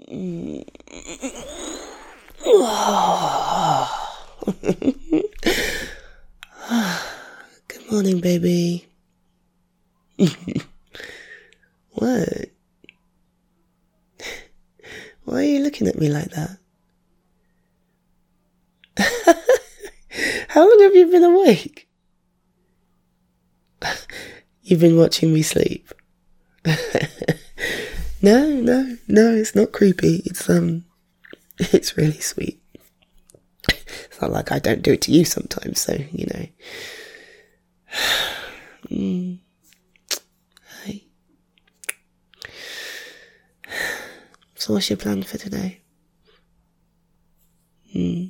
Good morning, baby. what? Why are you looking at me like that? How long have you been awake? You've been watching me sleep. No, no, no, it's not creepy. It's um it's really sweet. It's not like I don't do it to you sometimes, so you know. Mm. Hey. So what's your plan for today? Hmm.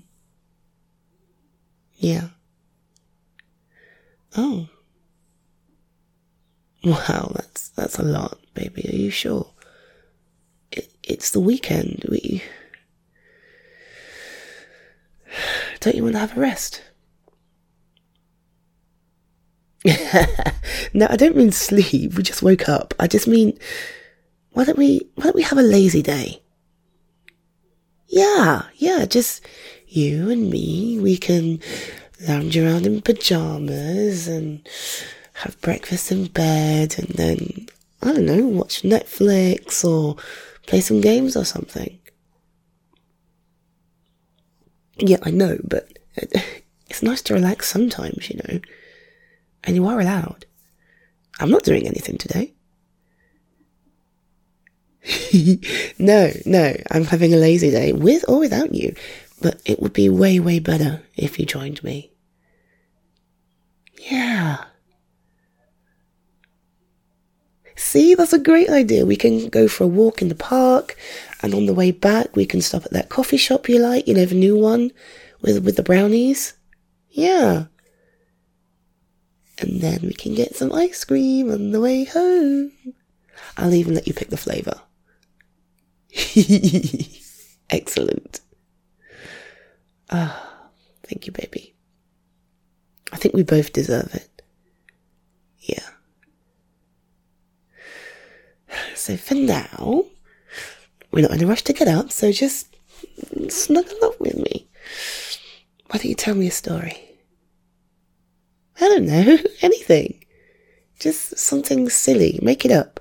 Yeah. Oh. Wow, that's that's a lot, baby. Are you sure? It, it's the weekend. We don't you want to have a rest? no, I don't mean sleep. We just woke up. I just mean, why don't we why don't we have a lazy day? Yeah, yeah, just you and me. We can lounge around in pajamas and have breakfast in bed and then, I don't know, watch Netflix or play some games or something. Yeah, I know, but it's nice to relax sometimes, you know. And you are allowed. I'm not doing anything today. no, no, I'm having a lazy day with or without you, but it would be way, way better if you joined me. Yeah. See, that's a great idea. We can go for a walk in the park, and on the way back, we can stop at that coffee shop you like, you know, the new one with, with the brownies. Yeah. And then we can get some ice cream on the way home. I'll even let you pick the flavour. Excellent. Ah, thank you, baby. I think we both deserve it. Yeah. So for now, we're not in a rush to get up, so just snuggle up with me. Why don't you tell me a story? I don't know, anything. Just something silly. Make it up.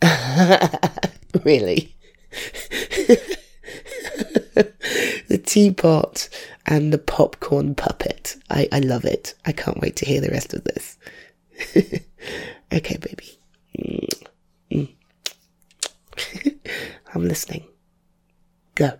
really? the teapot and the popcorn puppet. I, I love it. I can't wait to hear the rest of this. Okay, baby. Mm. Mm. I'm listening. Go.